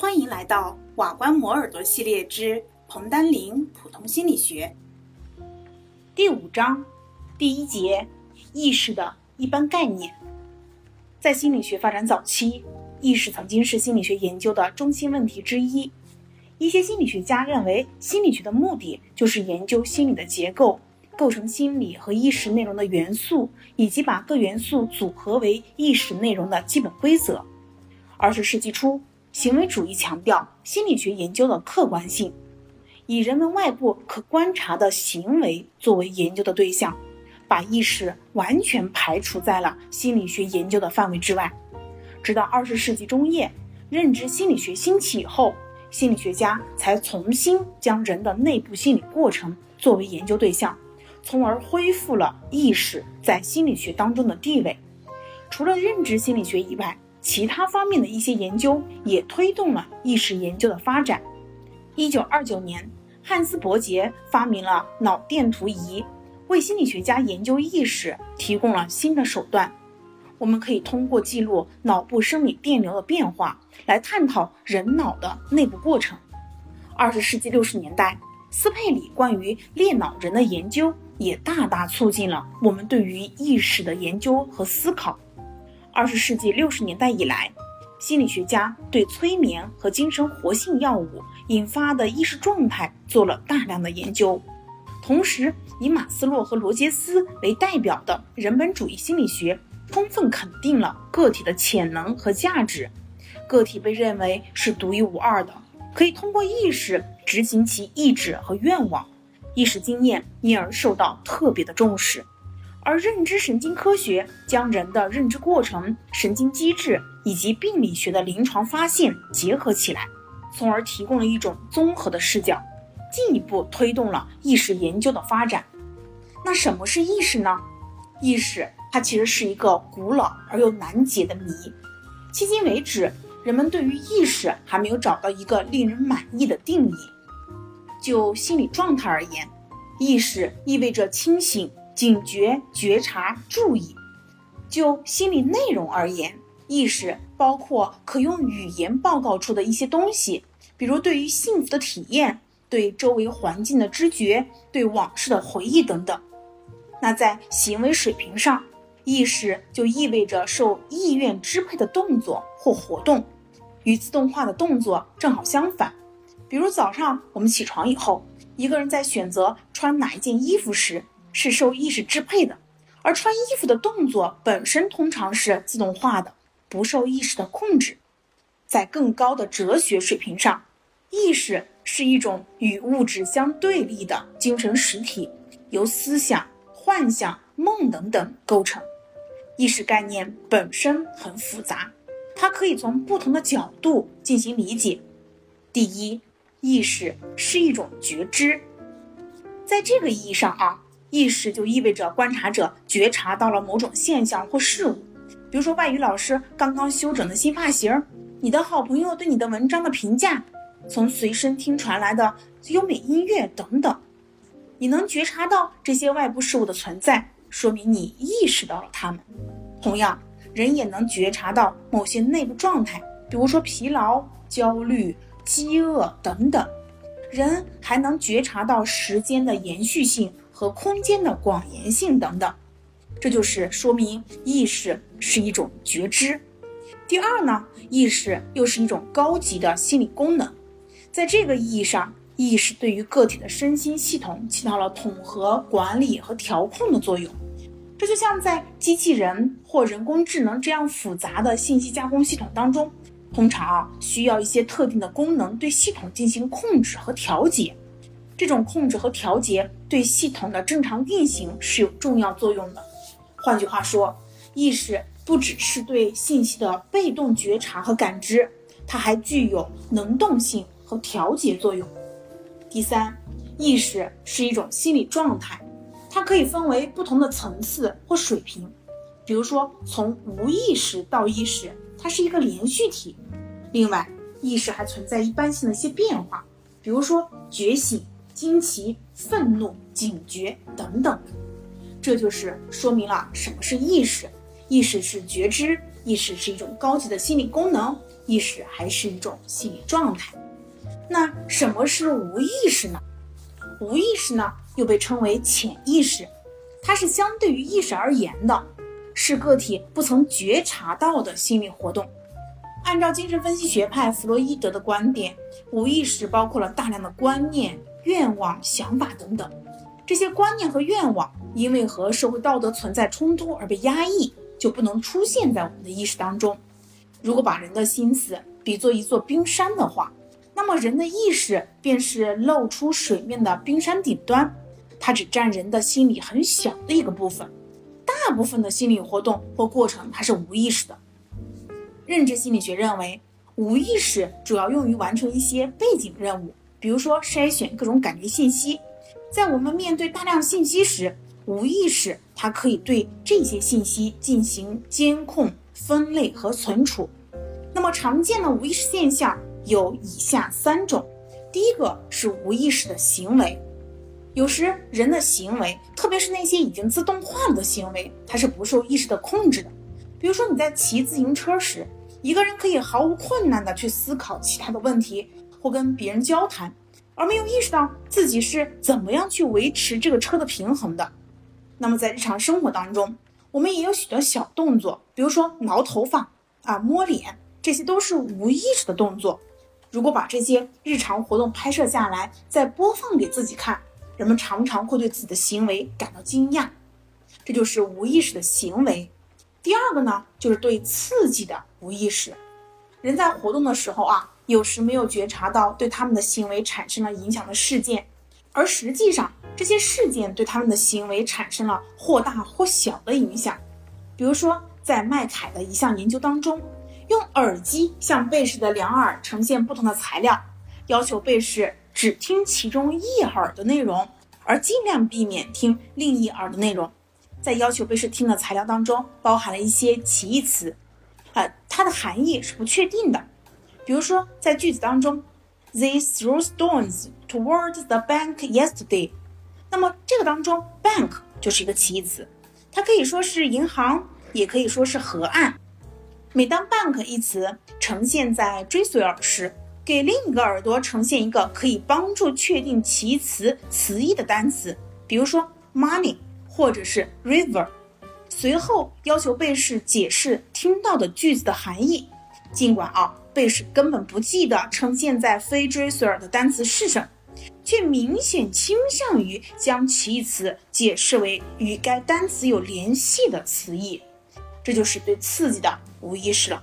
欢迎来到瓦官磨耳朵系列之彭丹林普通心理学第五章第一节意识的一般概念。在心理学发展早期，意识曾经是心理学研究的中心问题之一。一些心理学家认为，心理学的目的就是研究心理的结构、构成心理和意识内容的元素，以及把各元素组合为意识内容的基本规则。二十世纪初。行为主义强调心理学研究的客观性，以人们外部可观察的行为作为研究的对象，把意识完全排除在了心理学研究的范围之外。直到二十世纪中叶，认知心理学兴起以后，心理学家才重新将人的内部心理过程作为研究对象，从而恢复了意识在心理学当中的地位。除了认知心理学以外，其他方面的一些研究也推动了意识研究的发展。一九二九年，汉斯·伯杰发明了脑电图仪，为心理学家研究意识提供了新的手段。我们可以通过记录脑部生理电流的变化，来探讨人脑的内部过程。二十世纪六十年代，斯佩里关于裂脑人的研究也大大促进了我们对于意识的研究和思考。二十世纪六十年代以来，心理学家对催眠和精神活性药物引发的意识状态做了大量的研究。同时，以马斯洛和罗杰斯为代表的人本主义心理学充分肯定了个体的潜能和价值。个体被认为是独一无二的，可以通过意识执行其意志和愿望，意识经验因而受到特别的重视。而认知神经科学将人的认知过程、神经机制以及病理学的临床发现结合起来，从而提供了一种综合的视角，进一步推动了意识研究的发展。那什么是意识呢？意识它其实是一个古老而又难解的谜。迄今为止，人们对于意识还没有找到一个令人满意的定义。就心理状态而言，意识意味着清醒。警觉、觉察、注意。就心理内容而言，意识包括可用语言报告出的一些东西，比如对于幸福的体验、对周围环境的知觉、对往事的回忆等等。那在行为水平上，意识就意味着受意愿支配的动作或活动，与自动化的动作正好相反。比如早上我们起床以后，一个人在选择穿哪一件衣服时。是受意识支配的，而穿衣服的动作本身通常是自动化的，不受意识的控制。在更高的哲学水平上，意识是一种与物质相对立的精神实体，由思想、幻想、梦等等构成。意识概念本身很复杂，它可以从不同的角度进行理解。第一，意识是一种觉知，在这个意义上啊。意识就意味着观察者觉察到了某种现象或事物，比如说外语老师刚刚修整的新发型，你的好朋友对你的文章的评价，从随身听传来的优美音乐等等。你能觉察到这些外部事物的存在，说明你意识到了它们。同样，人也能觉察到某些内部状态，比如说疲劳、焦虑、饥饿等等。人还能觉察到时间的延续性。和空间的广延性等等，这就是说明意识是一种觉知。第二呢，意识又是一种高级的心理功能，在这个意义上，意识对于个体的身心系统起到了统合、管理和调控的作用。这就像在机器人或人工智能这样复杂的信息加工系统当中，通常啊需要一些特定的功能对系统进行控制和调节。这种控制和调节对系统的正常运行是有重要作用的。换句话说，意识不只是对信息的被动觉察和感知，它还具有能动性和调节作用。第三，意识是一种心理状态，它可以分为不同的层次或水平。比如说，从无意识到意识，它是一个连续体。另外，意识还存在一般性的一些变化，比如说觉醒。惊奇、愤怒、警觉等等，这就是说明了什么是意识。意识是觉知，意识是一种高级的心理功能，意识还是一种心理状态。那什么是无意识呢？无意识呢，又被称为潜意识，它是相对于意识而言的，是个体不曾觉察到的心理活动。按照精神分析学派弗洛伊德的观点，无意识包括了大量的观念、愿望、想法等等。这些观念和愿望因为和社会道德存在冲突而被压抑，就不能出现在我们的意识当中。如果把人的心思比作一座冰山的话，那么人的意识便是露出水面的冰山顶端，它只占人的心理很小的一个部分，大部分的心理活动或过程它是无意识的。认知心理学认为，无意识主要用于完成一些背景任务，比如说筛选各种感觉信息。在我们面对大量信息时，无意识它可以对这些信息进行监控、分类和存储。那么常见的无意识现象有以下三种：第一个是无意识的行为，有时人的行为，特别是那些已经自动化了的行为，它是不受意识的控制的。比如说你在骑自行车时，一个人可以毫无困难地去思考其他的问题，或跟别人交谈，而没有意识到自己是怎么样去维持这个车的平衡的。那么在日常生活当中，我们也有许多小动作，比如说挠头发啊、摸脸，这些都是无意识的动作。如果把这些日常活动拍摄下来，再播放给自己看，人们常常会对自己的行为感到惊讶。这就是无意识的行为。第二个呢，就是对刺激的无意识。人在活动的时候啊，有时没有觉察到对他们的行为产生了影响的事件，而实际上这些事件对他们的行为产生了或大或小的影响。比如说，在麦凯的一项研究当中，用耳机向被试的两耳呈现不同的材料，要求被试只听其中一耳的内容，而尽量避免听另一耳的内容。在要求被试听的材料当中，包含了一些歧义词，呃，它的含义是不确定的。比如说，在句子当中，They threw stones towards the bank yesterday。那么这个当中，bank 就是一个歧义词，它可以说是银行，也可以说是河岸。每当 bank 一词呈现在追随耳时，给另一个耳朵呈现一个可以帮助确定其词词义的单词，比如说 money。或者是 river，随后要求被试解释听到的句子的含义。尽管啊，被试根本不记得呈现在非追随耳的单词是什么，却明显倾向于将其义词解释为与该单词有联系的词义。这就是对刺激的无意识了。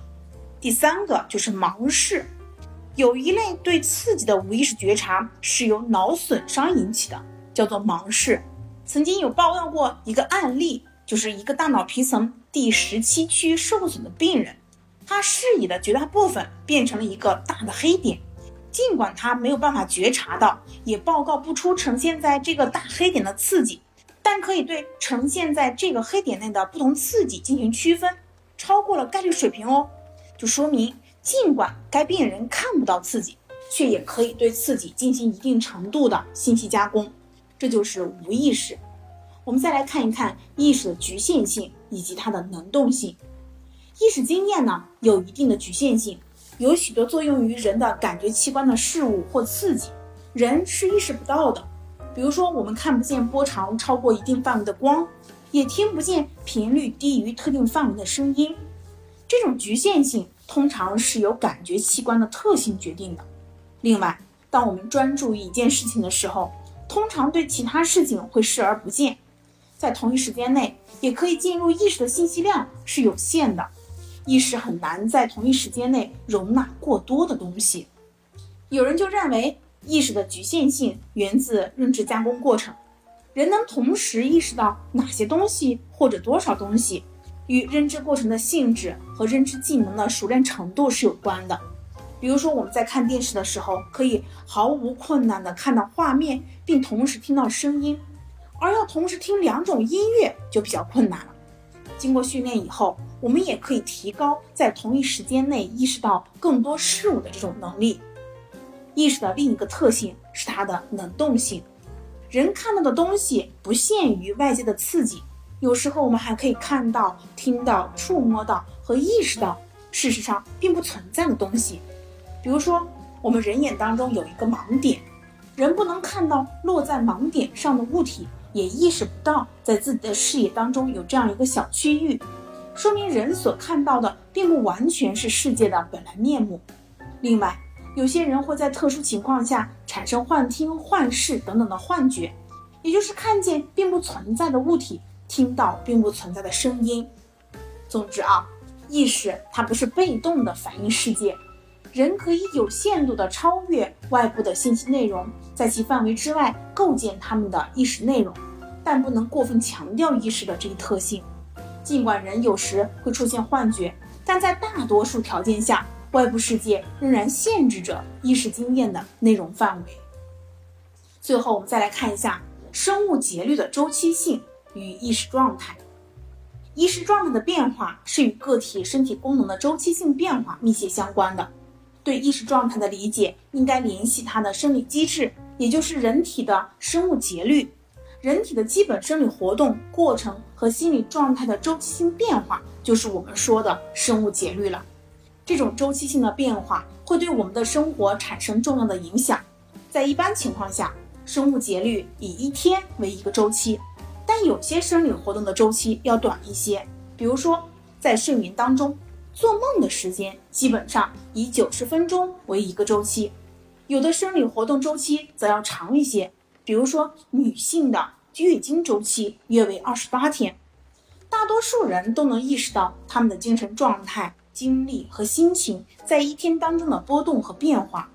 第三个就是盲视，有一类对刺激的无意识觉察是由脑损伤引起的，叫做盲视。曾经有报道过一个案例，就是一个大脑皮层第十七区受损的病人，他视野的绝大部分变成了一个大的黑点，尽管他没有办法觉察到，也报告不出呈现在这个大黑点的刺激，但可以对呈现在这个黑点内的不同刺激进行区分，超过了概率水平哦，就说明尽管该病人看不到刺激，却也可以对刺激进行一定程度的信息加工。这就是无意识。我们再来看一看意识的局限性以及它的能动性。意识经验呢有一定的局限性，有许多作用于人的感觉器官的事物或刺激，人是意识不到的。比如说，我们看不见波长超过一定范围的光，也听不见频率低于特定范围的声音。这种局限性通常是由感觉器官的特性决定的。另外，当我们专注于一件事情的时候，通常对其他事情会视而不见，在同一时间内也可以进入意识的信息量是有限的，意识很难在同一时间内容纳过多的东西。有人就认为意识的局限性源自认知加工过程，人能同时意识到哪些东西或者多少东西，与认知过程的性质和认知技能的熟练程度是有关的。比如说，我们在看电视的时候，可以毫无困难地看到画面，并同时听到声音；而要同时听两种音乐就比较困难了。经过训练以后，我们也可以提高在同一时间内意识到更多事物的这种能力。意识的另一个特性是它的能动性。人看到的东西不限于外界的刺激，有时候我们还可以看到、听到、触摸到和意识到。事实上并不存在的东西。比如说，我们人眼当中有一个盲点，人不能看到落在盲点上的物体，也意识不到在自己的视野当中有这样一个小区域，说明人所看到的并不完全是世界的本来面目。另外，有些人会在特殊情况下产生幻听、幻视等等的幻觉，也就是看见并不存在的物体，听到并不存在的声音。总之啊，意识它不是被动的反映世界，人可以有限度的超越外部的信息内容，在其范围之外构建他们的意识内容，但不能过分强调意识的这一特性。尽管人有时会出现幻觉，但在大多数条件下。外部世界仍然限制着意识经验的内容范围。最后，我们再来看一下生物节律的周期性与意识状态。意识状态的变化是与个体身体功能的周期性变化密切相关的。对意识状态的理解，应该联系它的生理机制，也就是人体的生物节律。人体的基本生理活动过程和心理状态的周期性变化，就是我们说的生物节律了。这种周期性的变化会对我们的生活产生重要的影响。在一般情况下，生物节律以一天为一个周期，但有些生理活动的周期要短一些。比如说，在睡眠当中，做梦的时间基本上以九十分钟为一个周期；有的生理活动周期则要长一些，比如说女性的月经周期约为二十八天。大多数人都能意识到他们的精神状态。精力和心情在一天当中的波动和变化，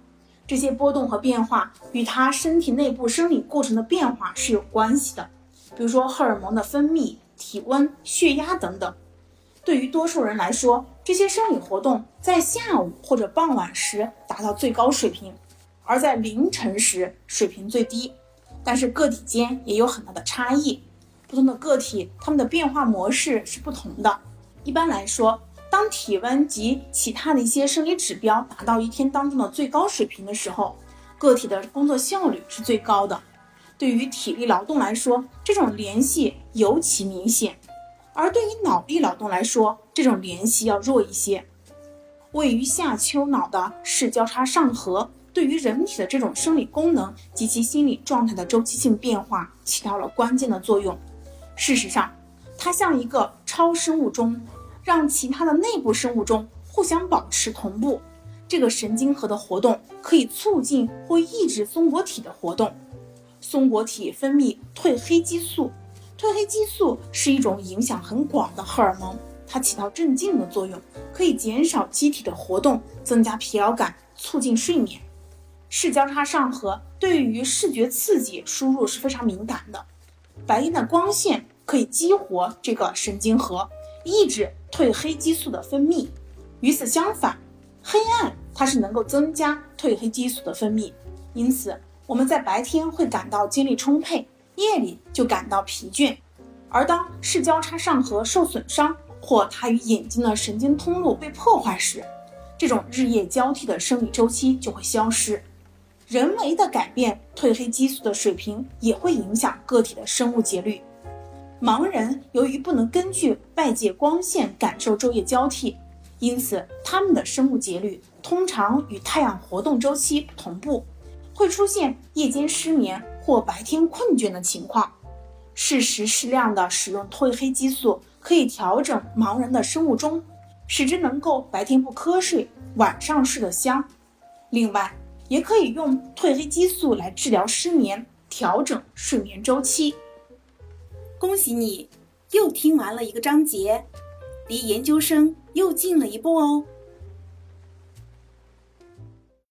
这些波动和变化与他身体内部生理过程的变化是有关系的，比如说荷尔蒙的分泌、体温、血压等等。对于多数人来说，这些生理活动在下午或者傍晚时达到最高水平，而在凌晨时水平最低。但是个体间也有很大的差异，不同的个体它们的变化模式是不同的。一般来说。当体温及其他的一些生理指标达到一天当中的最高水平的时候，个体的工作效率是最高的。对于体力劳动来说，这种联系尤其明显；而对于脑力劳动来说，这种联系要弱一些。位于下丘脑的视交叉上核，对于人体的这种生理功能及其心理状态的周期性变化起到了关键的作用。事实上，它像一个超生物钟。让其他的内部生物钟互相保持同步，这个神经核的活动可以促进或抑制松果体的活动。松果体分泌褪黑激素，褪黑激素是一种影响很广的荷尔蒙，它起到镇静的作用，可以减少机体的活动，增加疲劳感，促进睡眠。视交叉上核对于视觉刺激输入是非常敏感的，白天的光线可以激活这个神经核。抑制褪黑激素的分泌。与此相反，黑暗它是能够增加褪黑激素的分泌，因此我们在白天会感到精力充沛，夜里就感到疲倦。而当视交叉上核受损伤或它与眼睛的神经通路被破坏时，这种日夜交替的生理周期就会消失。人为的改变褪黑激素的水平，也会影响个体的生物节律。盲人由于不能根据外界光线感受昼夜交替，因此他们的生物节律通常与太阳活动周期同步，会出现夜间失眠或白天困倦的情况。适时适量的使用褪黑激素可以调整盲人的生物钟，使之能够白天不瞌睡，晚上睡得香。另外，也可以用褪黑激素来治疗失眠，调整睡眠周期。恭喜你，又听完了一个章节，离研究生又近了一步哦。